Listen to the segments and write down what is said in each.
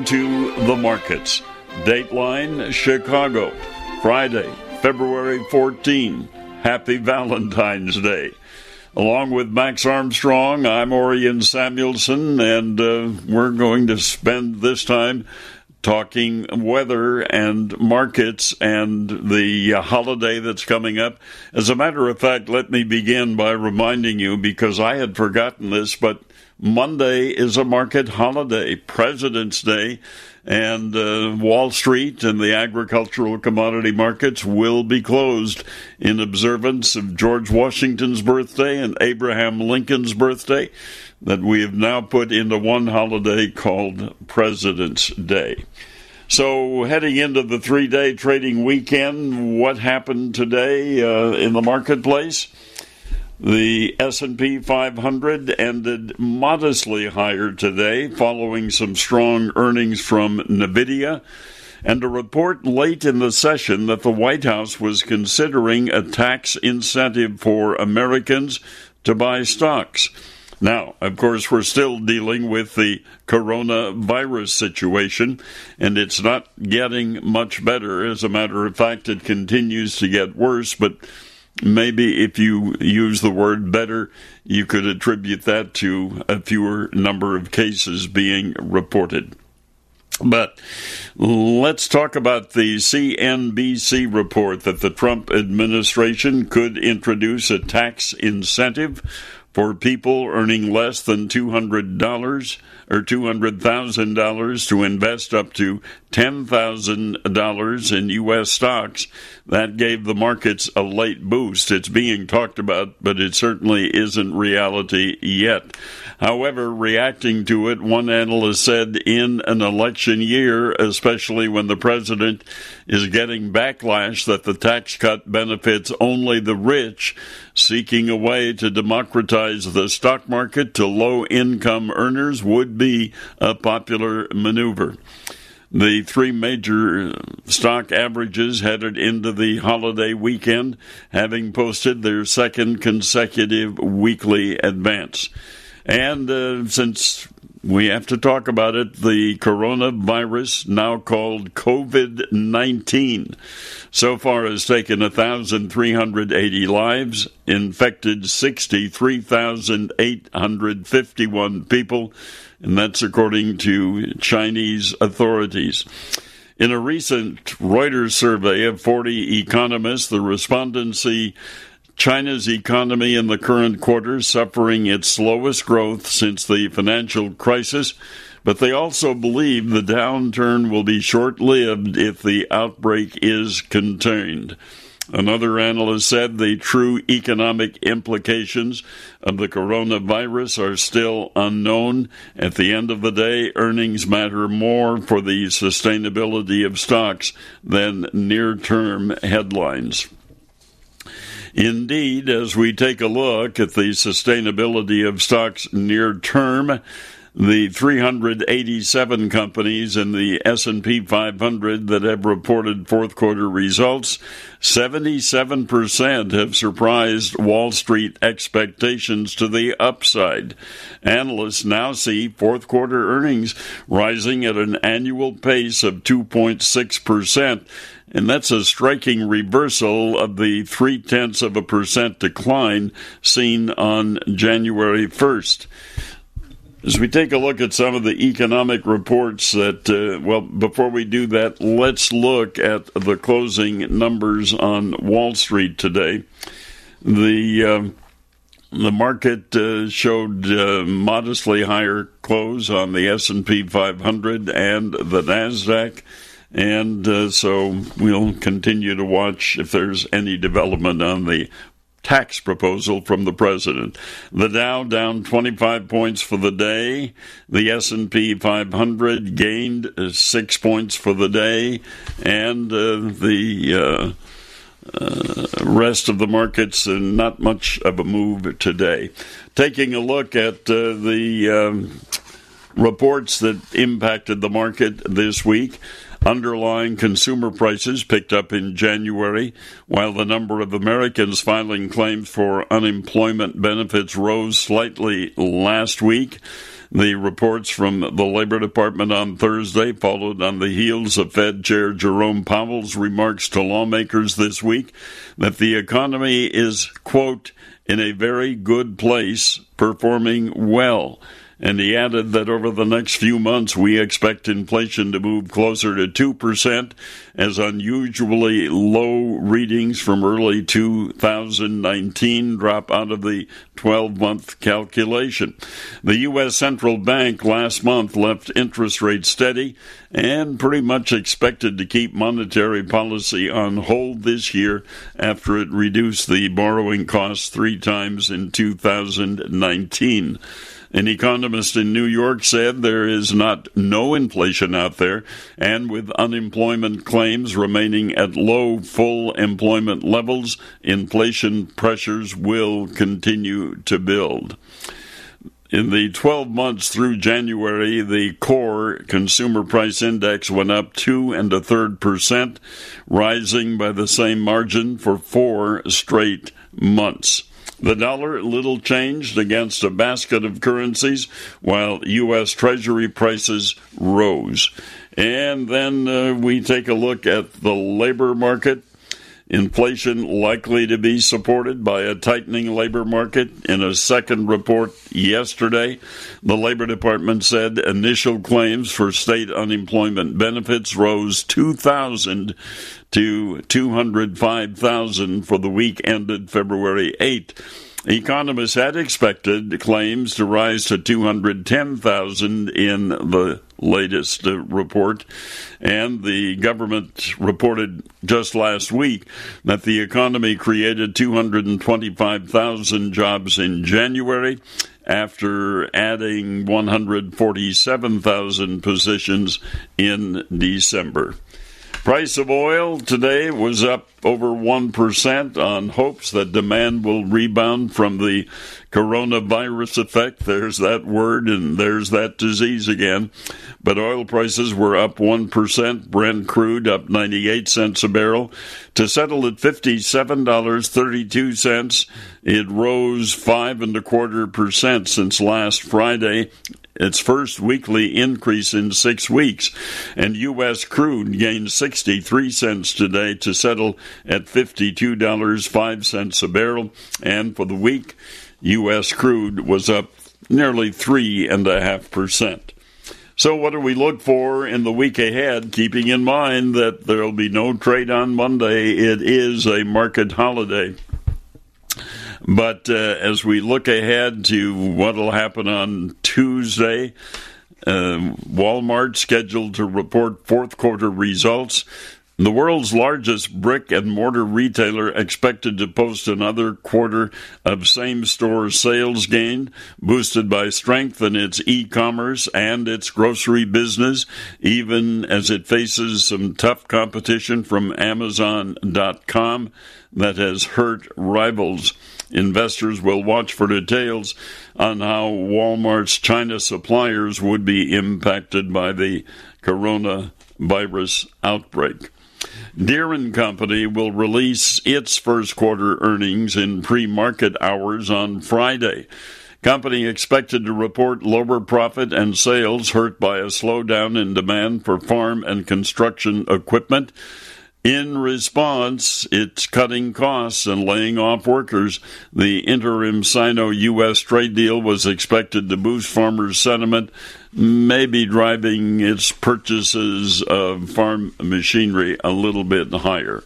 into the markets. Dateline Chicago, Friday, February 14. Happy Valentine's Day. Along with Max Armstrong, I'm Orion Samuelson, and uh, we're going to spend this time talking weather and markets and the holiday that's coming up. As a matter of fact, let me begin by reminding you, because I had forgotten this, but Monday is a market holiday, President's Day, and uh, Wall Street and the agricultural commodity markets will be closed in observance of George Washington's birthday and Abraham Lincoln's birthday that we have now put into one holiday called President's Day. So, heading into the three day trading weekend, what happened today uh, in the marketplace? The S&P 500 ended modestly higher today following some strong earnings from Nvidia and a report late in the session that the White House was considering a tax incentive for Americans to buy stocks. Now, of course, we're still dealing with the coronavirus situation, and it's not getting much better. As a matter of fact, it continues to get worse, but maybe if you use the word better, you could attribute that to a fewer number of cases being reported. But let's talk about the CNBC report that the Trump administration could introduce a tax incentive for people earning less than $200 or $200,000 to invest up to $10,000 in U.S. stocks. That gave the markets a late boost. It's being talked about, but it certainly isn't reality yet. However, reacting to it, one analyst said in an election year, especially when the president is getting backlash that the tax cut benefits only the rich, seeking a way to democratize the stock market to low income earners would be a popular maneuver. The three major stock averages headed into the holiday weekend, having posted their second consecutive weekly advance. And uh, since we have to talk about it, the coronavirus, now called COVID 19, so far has taken 1,380 lives, infected 63,851 people, and that's according to Chinese authorities. In a recent Reuters survey of 40 economists, the respondency China's economy in the current quarter suffering its slowest growth since the financial crisis, but they also believe the downturn will be short lived if the outbreak is contained. Another analyst said the true economic implications of the coronavirus are still unknown. At the end of the day, earnings matter more for the sustainability of stocks than near term headlines. Indeed, as we take a look at the sustainability of stocks near term, the 387 companies in the S&P 500 that have reported fourth quarter results 77% have surprised Wall Street expectations to the upside. Analysts now see fourth quarter earnings rising at an annual pace of 2.6% and that's a striking reversal of the three tenths of a percent decline seen on January 1st. As we take a look at some of the economic reports that, uh, well, before we do that, let's look at the closing numbers on Wall Street today. The uh, the market uh, showed uh, modestly higher close on the S&P 500 and the Nasdaq. And uh, so we'll continue to watch if there's any development on the tax proposal from the president. The Dow down 25 points for the day. The S&P 500 gained uh, 6 points for the day and uh, the uh, uh rest of the markets uh, not much of a move today. Taking a look at uh, the um, reports that impacted the market this week. Underlying consumer prices picked up in January, while the number of Americans filing claims for unemployment benefits rose slightly last week. The reports from the Labor Department on Thursday followed on the heels of Fed Chair Jerome Powell's remarks to lawmakers this week that the economy is, quote, in a very good place, performing well. And he added that over the next few months, we expect inflation to move closer to 2% as unusually low readings from early 2019 drop out of the 12 month calculation. The U.S. Central Bank last month left interest rates steady and pretty much expected to keep monetary policy on hold this year after it reduced the borrowing costs three times in 2019. An economist in New York said there is not no inflation out there, and with unemployment claims remaining at low full employment levels, inflation pressures will continue to build. In the 12 months through January, the core consumer price index went up two and a third percent, rising by the same margin for four straight months. The dollar little changed against a basket of currencies, while U.S. Treasury prices rose. And then uh, we take a look at the labor market. Inflation likely to be supported by a tightening labor market. In a second report yesterday, the Labor Department said initial claims for state unemployment benefits rose 2,000 to 205,000 for the week ended February 8. Economists had expected claims to rise to 210,000 in the latest uh, report. And the government reported just last week that the economy created 225,000 jobs in January after adding 147,000 positions in December. Price of oil today was up over 1% on hopes that demand will rebound from the coronavirus effect. There's that word and there's that disease again. But oil prices were up 1%. Brent crude up 98 cents a barrel to settle at $57.32. It rose five and a quarter percent since last Friday its first weekly increase in six weeks. And U.S. crude gained 63 cents today to settle at $52.05 a barrel. And for the week, U.S. crude was up nearly 3.5%. So, what do we look for in the week ahead, keeping in mind that there will be no trade on Monday? It is a market holiday. But uh, as we look ahead to what will happen on Tuesday, uh, Walmart scheduled to report fourth quarter results. The world's largest brick and mortar retailer expected to post another quarter of same store sales gain, boosted by strength in its e commerce and its grocery business, even as it faces some tough competition from Amazon.com that has hurt rivals. Investors will watch for details on how Walmart's China suppliers would be impacted by the coronavirus outbreak. Deere and Company will release its first quarter earnings in pre-market hours on Friday. Company expected to report lower profit and sales hurt by a slowdown in demand for farm and construction equipment. In response, it's cutting costs and laying off workers. The interim Sino U.S. trade deal was expected to boost farmers' sentiment, maybe driving its purchases of farm machinery a little bit higher.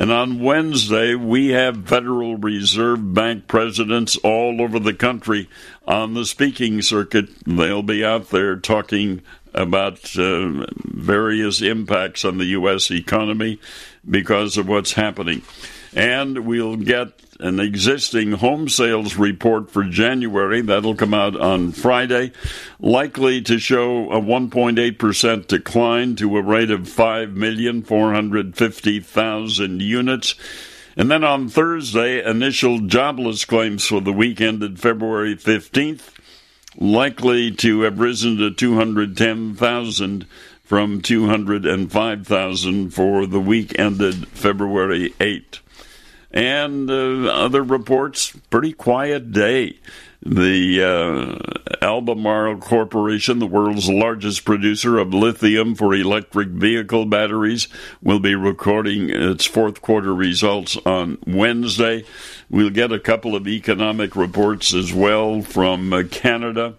And on Wednesday, we have Federal Reserve Bank presidents all over the country on the speaking circuit. They'll be out there talking about uh, various impacts on the U.S. economy because of what's happening. And we'll get an existing home sales report for January that'll come out on Friday, likely to show a 1.8% decline to a rate of 5,450,000 units. And then on Thursday, initial jobless claims for the week ended February 15th likely to have risen to 210,000 from 205,000 for the week ended February 8. And uh, other reports, pretty quiet day. The uh, Albemarle Corporation, the world's largest producer of lithium for electric vehicle batteries, will be recording its fourth quarter results on Wednesday. We'll get a couple of economic reports as well from uh, Canada.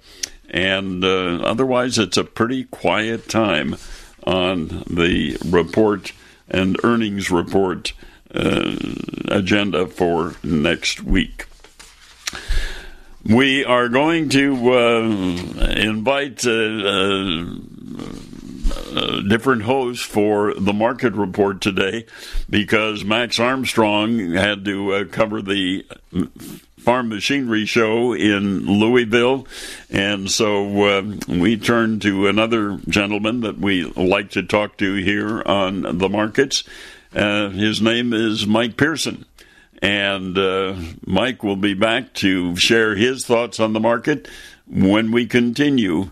And uh, otherwise, it's a pretty quiet time on the report and earnings report uh, agenda for next week. We are going to uh, invite uh, different hosts for the market report today because Max Armstrong had to uh, cover the farm machinery show in Louisville. And so uh, we turn to another gentleman that we like to talk to here on the markets. Uh, his name is Mike Pearson. And uh, Mike will be back to share his thoughts on the market when we continue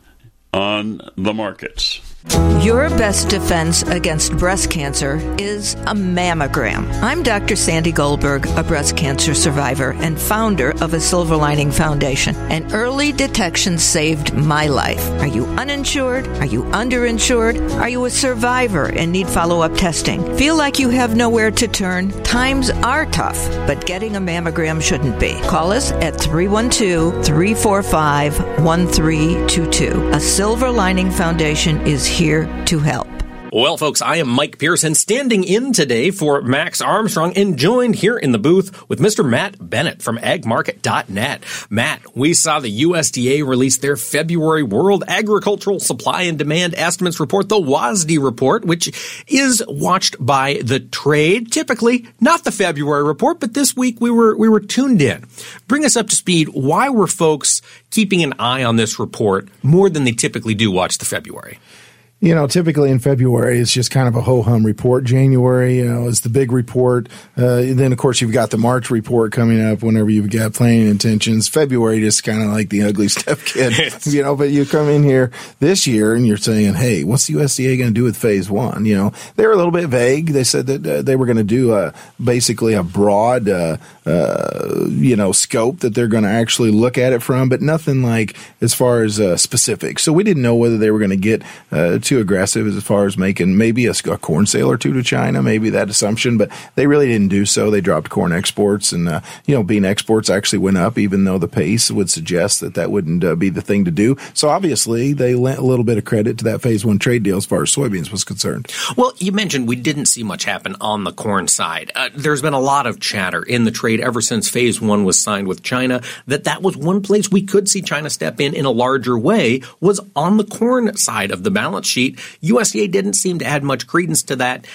on the markets. Your best defense against breast cancer is a mammogram. I'm Dr. Sandy Goldberg, a breast cancer survivor and founder of a Silver Lining Foundation. And early detection saved my life. Are you uninsured? Are you underinsured? Are you a survivor and need follow up testing? Feel like you have nowhere to turn? Times are tough, but getting a mammogram shouldn't be. Call us at 312 345 1322. A Silver Lining Foundation is here to help. Well, folks, I am Mike Pearson standing in today for Max Armstrong and joined here in the booth with Mr. Matt Bennett from agmarket.net. Matt, we saw the USDA release their February World Agricultural Supply and Demand Estimates report, the WASDE report, which is watched by the trade. Typically, not the February report, but this week we were, we were tuned in. Bring us up to speed. Why were folks keeping an eye on this report more than they typically do watch the February? You know, typically in February, it's just kind of a ho hum report. January, you know, is the big report. Uh, then, of course, you've got the March report coming up whenever you've got planning intentions. February, just kind of like the ugly stepkid, you know, but you come in here this year and you're saying, hey, what's the USDA going to do with phase one? You know, they were a little bit vague. They said that uh, they were going to do a, basically a broad, uh, uh, you know, scope that they're going to actually look at it from, but nothing like as far as uh, specific. So we didn't know whether they were going to get uh, too aggressive as far as making maybe a, a, corn sale or two to China, maybe that assumption, but they really didn't do so. They dropped corn exports, and uh, you know, bean exports actually went up, even though the pace would suggest that that wouldn't uh, be the thing to do. So obviously, they lent a little bit of credit to that phase one trade deal as far as soybeans was concerned. Well, you mentioned we didn't see much happen on the corn side. Uh, there's been a lot of chatter in the trade ever since phase one was signed with China that that was one place we could see China step in in a larger way was on the corn side of the balance sheet. USDA didn't seem to add much credence to that.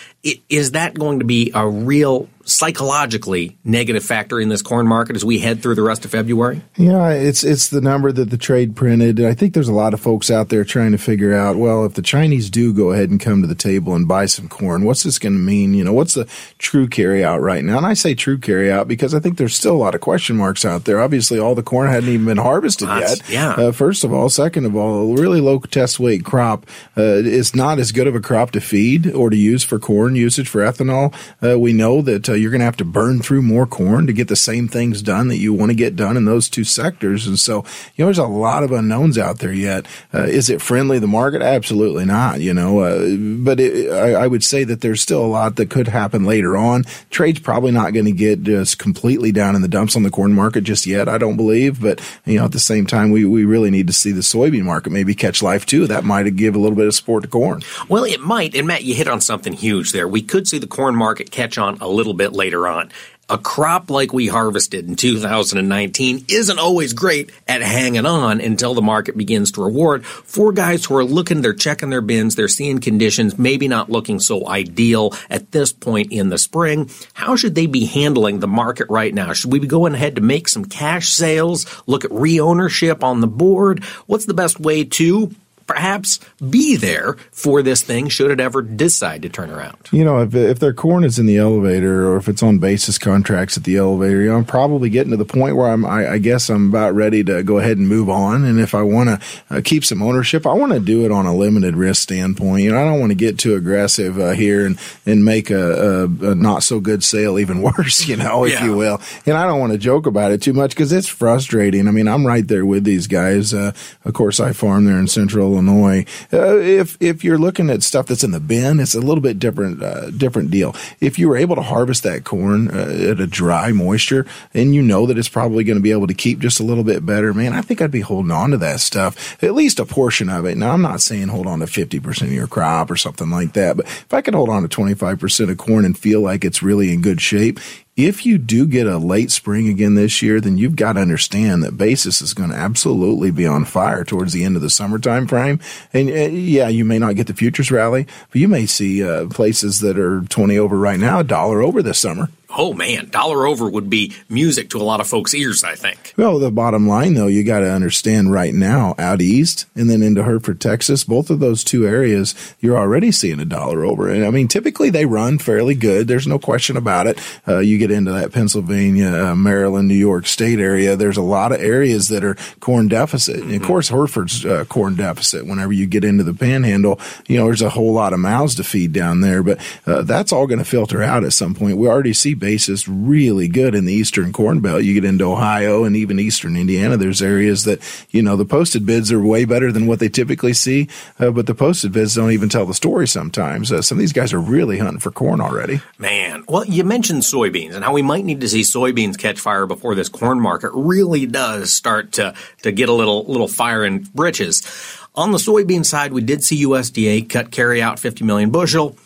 Is that going to be a real psychologically negative factor in this corn market as we head through the rest of February? Yeah, it's it's the number that the trade printed. I think there's a lot of folks out there trying to figure out, well, if the Chinese do go ahead and come to the table and buy some corn, what's this going to mean? You know, what's the true carryout right now? And I say true carryout because I think there's still a lot of question marks out there. Obviously, all the corn hadn't even been harvested yet. Yeah. Uh, first of all, second of all, a really low test weight crop uh, is not as good of a crop to feed or to use for corn usage for ethanol. Uh, we know that uh, you're going to have to burn through more corn to get the same things done that you want to get done in those two sectors. And so, you know, there's a lot of unknowns out there yet. Uh, is it friendly the market? Absolutely not. You know, uh, but it, I, I, would say that there's still a lot that could happen later on. Trade's probably not going to get just completely down in the dumps on the corn market just yet. I don't believe, but you know, at the same time, we we really need to see the soybean market maybe catch life too. That might give a little bit of support to corn. Well, it might. And Matt, you hit on something huge there. We could see the corn market catch on a little bit later on. A crop like we harvested in 2019 isn't always great at hanging on until the market begins to reward. For guys who are looking, they're checking their bins, they're seeing conditions maybe not looking so ideal at this point in the spring. How should they be handling the market right now? Should we be going ahead to make some cash sales, look at re-ownership on the board? What's the best way to perhaps be there for this thing should it ever decide to turn around. You know, if, if their corn is in the elevator or if it's on basis contracts at the elevator, you know, I'm probably getting to the point where I'm, I, I guess I'm about ready to go ahead and move on. And if I want to uh, keep some ownership, I want to do it on a limited risk standpoint. You know, I don't want to get too aggressive uh, here and, and make a, a, a, not so good sale even worse, you know, if yeah. you will. And I don't want to joke about it too much because it's frustrating. I mean, I'm right there with these guys. Uh, of course, I farm there in central Illinois. Uh, if, if you're looking at stuff that's in the bin, it's a little bit different, uh, different deal. If you were able to harvest that corn uh, at a dry moisture and you know that it's probably going to be able to keep just a little bit better, man, I think I'd be holding on to that stuff, at least a portion of it. Now, I'm not saying hold on to 50% of your crop or something like that, but if I could hold on to 25% of corn and feel like it's really in good shape, if you do get a late spring again this year, then you've got to understand that basis is going to absolutely be on fire towards the end of the summertime frame. And uh, yeah, you may not get the futures rally, but you may see uh, places that are 20 over right now, a dollar over this summer oh man, dollar over would be music to a lot of folks' ears, I think. Well, the bottom line, though, you got to understand right now, out east and then into Hereford, Texas, both of those two areas, you're already seeing a dollar over. And I mean, typically they run fairly good. There's no question about it. Uh, you get into that Pennsylvania, uh, Maryland, New York State area, there's a lot of areas that are corn deficit. And of mm-hmm. course, Hereford's uh, corn deficit. Whenever you get into the panhandle, you know, there's a whole lot of mouths to feed down there, but uh, that's all going to filter out at some point. We already see basis really good in the eastern corn belt. You get into Ohio and even eastern Indiana. There's areas that, you know, the posted bids are way better than what they typically see, uh, but the posted bids don't even tell the story sometimes. Uh, some of these guys are really hunting for corn already. Man, well, you mentioned soybeans and how we might need to see soybeans catch fire before this corn market really does start to, to get a little, little fire in britches. On the soybean side, we did see USDA cut carry out 50 million bushel.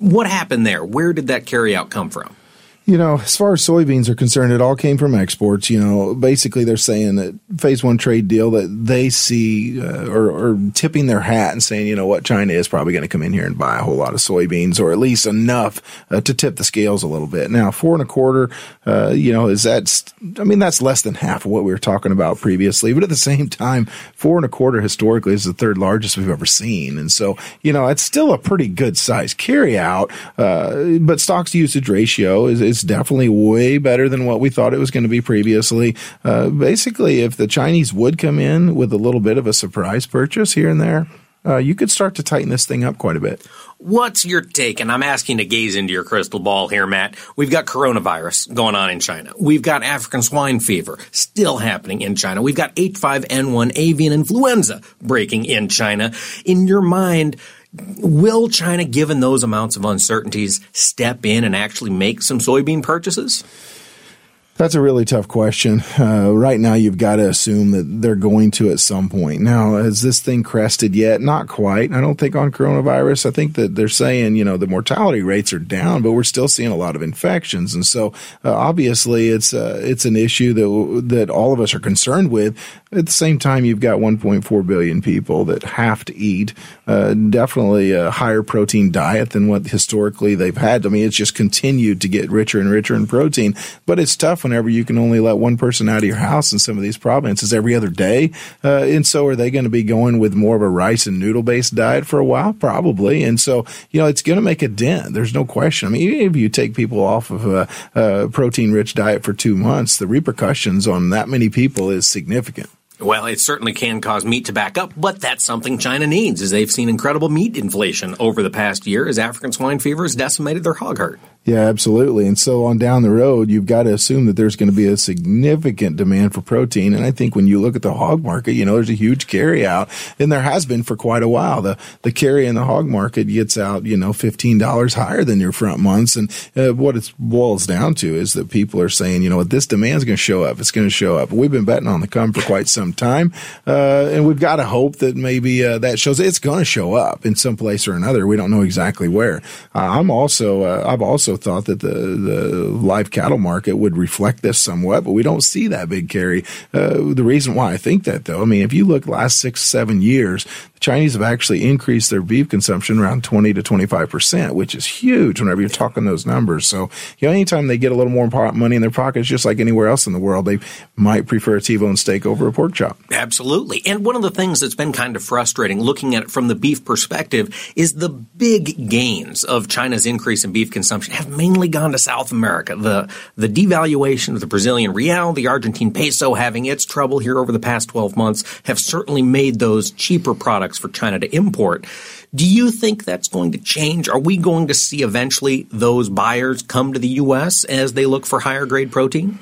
What happened there? Where did that carry out come from? You know, as far as soybeans are concerned, it all came from exports. You know, basically they're saying that phase one trade deal that they see uh, or, or, tipping their hat and saying, you know what, China is probably going to come in here and buy a whole lot of soybeans or at least enough uh, to tip the scales a little bit. Now, four and a quarter, uh, you know, is that, I mean, that's less than half of what we were talking about previously. But at the same time, four and a quarter historically is the third largest we've ever seen. And so, you know, it's still a pretty good size carry out. Uh, but stocks to usage ratio is, is definitely way better than what we thought it was going to be previously. Uh, basically, if the Chinese would come in with a little bit of a surprise purchase here and there, uh, you could start to tighten this thing up quite a bit. What's your take? And I'm asking to gaze into your crystal ball here, Matt. We've got coronavirus going on in China. We've got African swine fever still happening in China. We've got H5N1 avian influenza breaking in China. In your mind, Will China, given those amounts of uncertainties, step in and actually make some soybean purchases? That's a really tough question. Uh, right now, you've got to assume that they're going to at some point. Now, has this thing crested yet? Not quite. I don't think on coronavirus. I think that they're saying, you know, the mortality rates are down, but we're still seeing a lot of infections. And so, uh, obviously, it's, uh, it's an issue that, that all of us are concerned with. At the same time, you've got 1.4 billion people that have to eat. Uh, definitely a higher protein diet than what historically they've had. I mean, it's just continued to get richer and richer in protein, but it's tough whenever you can only let one person out of your house in some of these provinces every other day. Uh, and so are they going to be going with more of a rice and noodle based diet for a while? Probably. And so, you know, it's going to make a dent. There's no question. I mean, if you take people off of a, a protein rich diet for two months, the repercussions on that many people is significant. Well, it certainly can cause meat to back up, but that's something China needs, as they've seen incredible meat inflation over the past year as African swine fever has decimated their hog herd. Yeah, absolutely. And so on down the road, you've got to assume that there's going to be a significant demand for protein. And I think when you look at the hog market, you know, there's a huge carry out and there has been for quite a while. The, the carry in the hog market gets out, you know, $15 higher than your front months. And uh, what it boils down to is that people are saying, you know what, this demand is going to show up. It's going to show up. We've been betting on the come for quite some time. Uh, and we've got to hope that maybe uh, that shows it's going to show up in some place or another. We don't know exactly where. Uh, I'm also, uh, I've also thought that the, the live cattle market would reflect this somewhat, but we don't see that big carry. Uh, the reason why I think that though, I mean, if you look last six, seven years, the Chinese have actually increased their beef consumption around 20 to 25 percent, which is huge whenever you're talking those numbers. So, you know, anytime they get a little more money in their pockets, just like anywhere else in the world, they might prefer a T-bone steak over a pork Absolutely. And one of the things that's been kind of frustrating looking at it from the beef perspective is the big gains of China's increase in beef consumption have mainly gone to South America. The the devaluation of the Brazilian real, the Argentine peso having its trouble here over the past 12 months have certainly made those cheaper products for China to import. Do you think that's going to change? Are we going to see eventually those buyers come to the U.S. as they look for higher grade protein?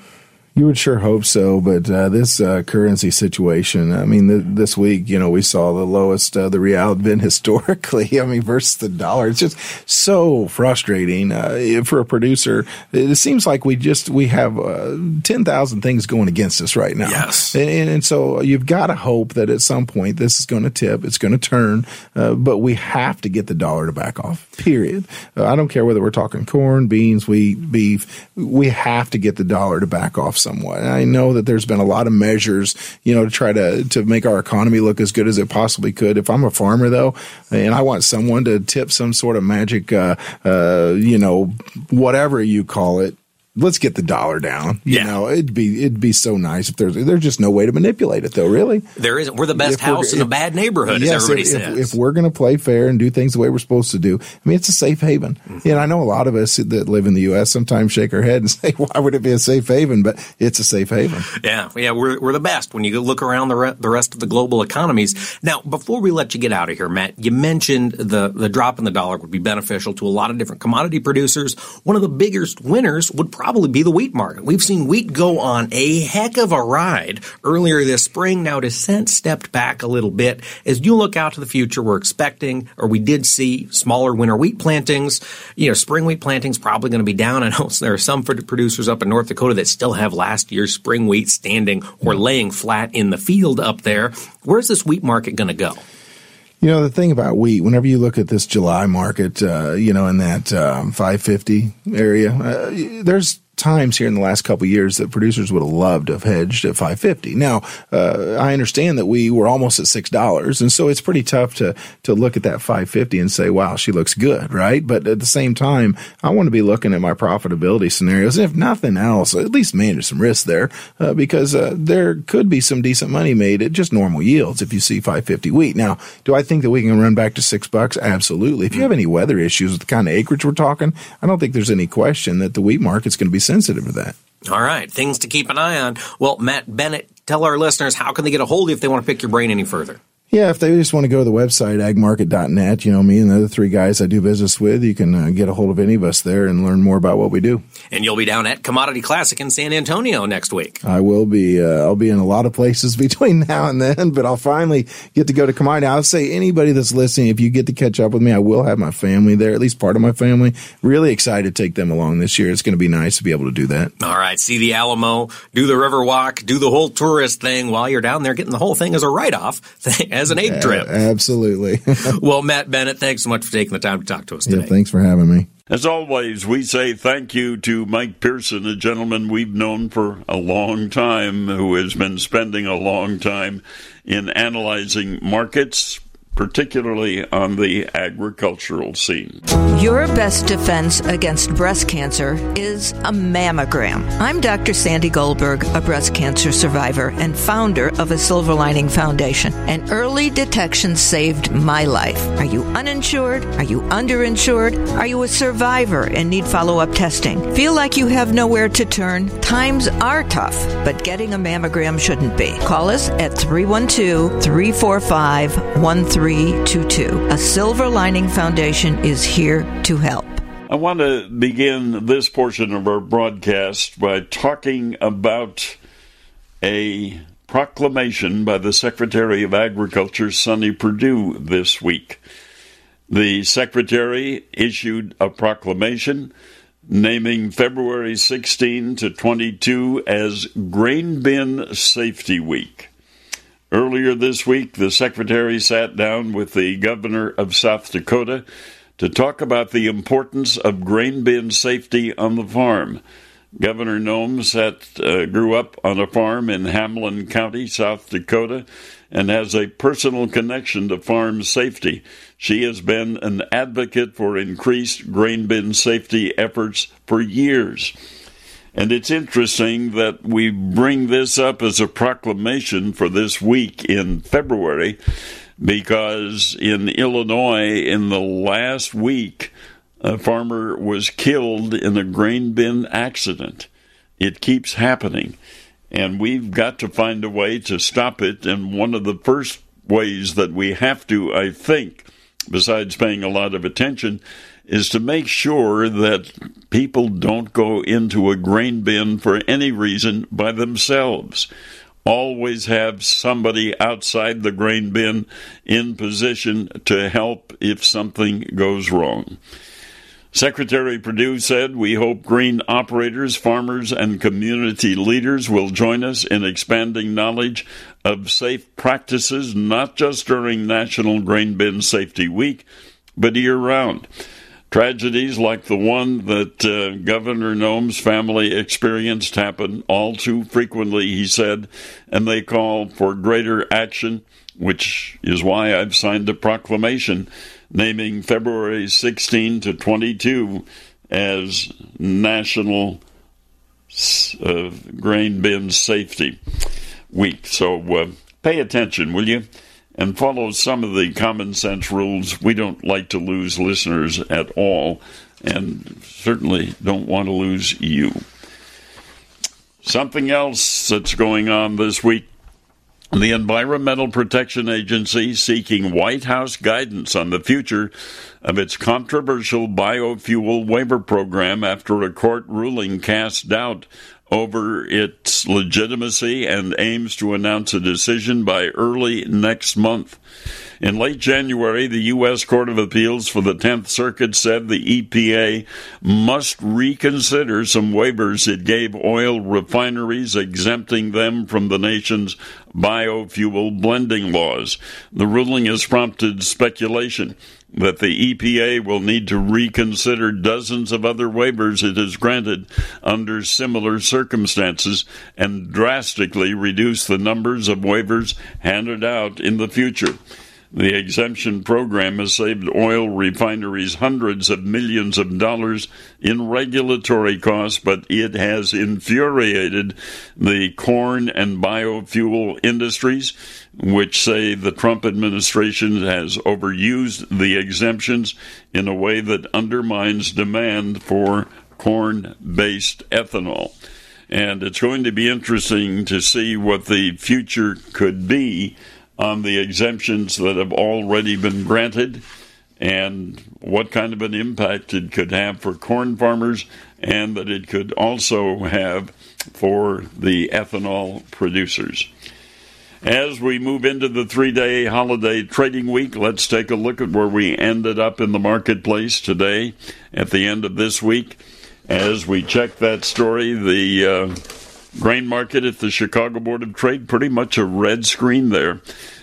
You would sure hope so, but uh, this uh, currency situation, I mean, th- this week, you know, we saw the lowest uh, the real had been historically, I mean, versus the dollar. It's just so frustrating uh, for a producer. It seems like we just, we have uh, 10,000 things going against us right now. Yes. And, and so you've got to hope that at some point this is going to tip, it's going to turn, uh, but we have to get the dollar to back off, period. I don't care whether we're talking corn, beans, wheat, beef, we have to get the dollar to back off somewhat. And I know that there's been a lot of measures, you know, to try to to make our economy look as good as it possibly could. If I'm a farmer though, and I want someone to tip some sort of magic, uh, uh, you know, whatever you call it, let's get the dollar down. You yeah. know, it'd be it'd be so nice if there's there's just no way to manipulate it though. Really, there isn't. We're the best if house in a bad neighborhood, yes, as everybody if, says. If, if, we're going to play fair and do things the way we're supposed to do, I mean, it's a safe haven. Mm-hmm. And I know a lot of us that live in the U.S. sometimes shake our head and say, "Why would it be a safe haven?" But it's a safe haven. Yeah, yeah, we're we're the best when you look around the re- the rest of the global economies. Now, before we let you get out of here, Matt, you mentioned the the drop in the dollar would be beneficial to a lot of different commodity producers. One of the biggest winners would probably be the wheat market market. We've seen wheat go on a heck of a ride earlier this spring. Now descent stepped back a little bit. As you look out to the future, we're expecting, or we did see smaller winter wheat plantings. You know, spring wheat plantings probably going to be down. I know there are some producers up in North Dakota that still have last year's spring wheat standing or laying flat in the field up there. Where's this wheat market going to go? You know, the thing about wheat, whenever you look at this July market, uh, you know, in that um, 550 area, uh, there's times here in the last couple years that producers would have loved to have hedged at 550. Now, uh, I understand that we were almost at six dollars, and so it's pretty tough to to look at that 550 and say, "Wow, she looks good," right? But at the same time, I want to be looking at my profitability scenarios, if nothing else, at least manage some risk there uh, because uh, there could be some decent money made at just normal yields if you see 550 wheat. Now, do I think that we can run back to six bucks? Absolutely. If you have any weather issues with the kind of acreage we're talking, I don't think there's any question that the wheat market's going to be sensitive to that. All right, things to keep an eye on. Well, Matt Bennett, tell our listeners how can they get a hold of you if they want to pick your brain any further. Yeah, if they just want to go to the website, agmarket.net, you know, me and the other three guys I do business with, you can uh, get a hold of any of us there and learn more about what we do. And you'll be down at Commodity Classic in San Antonio next week. I will be. Uh, I'll be in a lot of places between now and then, but I'll finally get to go to Commodity. I'll say anybody that's listening, if you get to catch up with me, I will have my family there, at least part of my family. Really excited to take them along this year. It's going to be nice to be able to do that. All right. See the Alamo, do the river walk, do the whole tourist thing while you're down there getting the whole thing as a write off, as an egg trip. Absolutely. well, Matt Bennett, thanks so much for taking the time to talk to us today. Yeah, thanks for having me. As always, we say thank you to Mike Pearson, a gentleman we've known for a long time who has been spending a long time in analyzing markets, particularly on the agricultural scene. Your best defense against breast cancer is a mammogram. I'm Dr. Sandy Goldberg, a breast cancer survivor and founder of a Silver Lining Foundation. And early detection saved my life. Are you uninsured? Are you underinsured? Are you a survivor and need follow up testing? Feel like you have nowhere to turn? Times are tough, but getting a mammogram shouldn't be. Call us at 312 345 1322. A Silver Lining Foundation is here to help. I want to begin this portion of our broadcast by talking about a proclamation by the Secretary of Agriculture, Sonny Perdue, this week. The Secretary issued a proclamation naming February 16 to 22 as Grain Bin Safety Week. Earlier this week, the Secretary sat down with the Governor of South Dakota to talk about the importance of grain bin safety on the farm. Governor Noem uh, grew up on a farm in Hamlin County, South Dakota, and has a personal connection to farm safety. She has been an advocate for increased grain bin safety efforts for years. And it's interesting that we bring this up as a proclamation for this week in February because in Illinois, in the last week, a farmer was killed in a grain bin accident. It keeps happening, and we've got to find a way to stop it. And one of the first ways that we have to, I think, besides paying a lot of attention, is to make sure that people don't go into a grain bin for any reason by themselves. Always have somebody outside the grain bin in position to help if something goes wrong. Secretary Perdue said, We hope grain operators, farmers, and community leaders will join us in expanding knowledge of safe practices, not just during National Grain Bin Safety Week, but year round. Tragedies like the one that uh, Governor Noem's family experienced happen all too frequently, he said, and they call for greater action, which is why I've signed a proclamation naming February 16 to 22 as National uh, Grain Bin Safety Week. So uh, pay attention, will you? And follow some of the common sense rules. We don't like to lose listeners at all, and certainly don't want to lose you. Something else that's going on this week the Environmental Protection Agency seeking White House guidance on the future of its controversial biofuel waiver program after a court ruling cast doubt over its legitimacy and aims to announce a decision by early next month. In late January, the U.S. Court of Appeals for the Tenth Circuit said the EPA must reconsider some waivers it gave oil refineries, exempting them from the nation's biofuel blending laws. The ruling has prompted speculation that the EPA will need to reconsider dozens of other waivers it has granted under similar circumstances and drastically reduce the numbers of waivers handed out in the future. The exemption program has saved oil refineries hundreds of millions of dollars in regulatory costs, but it has infuriated the corn and biofuel industries, which say the Trump administration has overused the exemptions in a way that undermines demand for corn based ethanol. And it's going to be interesting to see what the future could be on the exemptions that have already been granted and what kind of an impact it could have for corn farmers and that it could also have for the ethanol producers. As we move into the three day holiday trading week, let's take a look at where we ended up in the marketplace today at the end of this week. As we check that story, the uh, Grain market at the Chicago Board of Trade, pretty much a red screen there.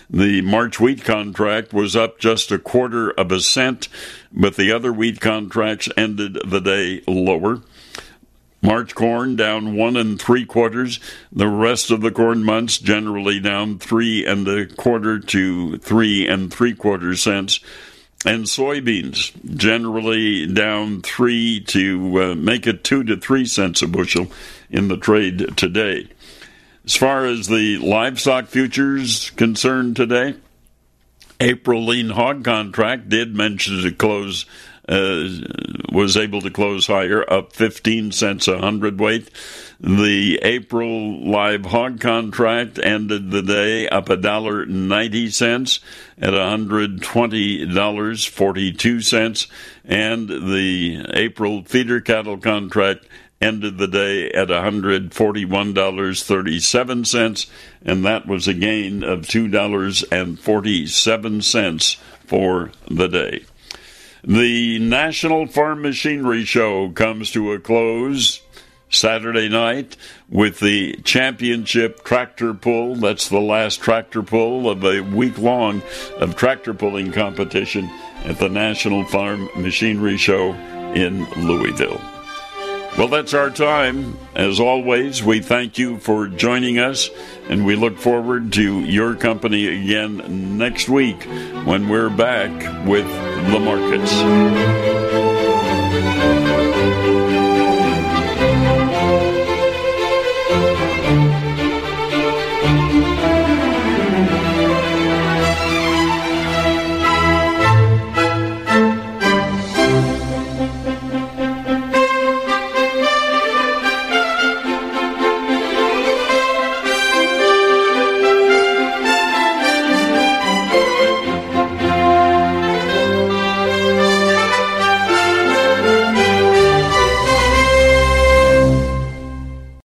The March wheat contract was up just a quarter of a cent, but the other wheat contracts ended the day lower. March corn down one and three quarters. The rest of the corn months generally down three and a quarter to three and three quarter cents and soybeans generally down three to uh, make it two to three cents a bushel in the trade today. As far as the livestock futures concerned today, April lean hog contract did mention to close uh, was able to close higher, up 15 cents a hundredweight. The April live hog contract ended the day up a dollar ninety cents at $120.42, and the April feeder cattle contract ended the day at $141.37, and that was a gain of $2.47 for the day. The National Farm Machinery Show comes to a close Saturday night with the championship tractor pull. That's the last tractor pull of a week long of tractor pulling competition at the National Farm Machinery Show in Louisville. Well, that's our time. As always, we thank you for joining us, and we look forward to your company again next week when we're back with the markets.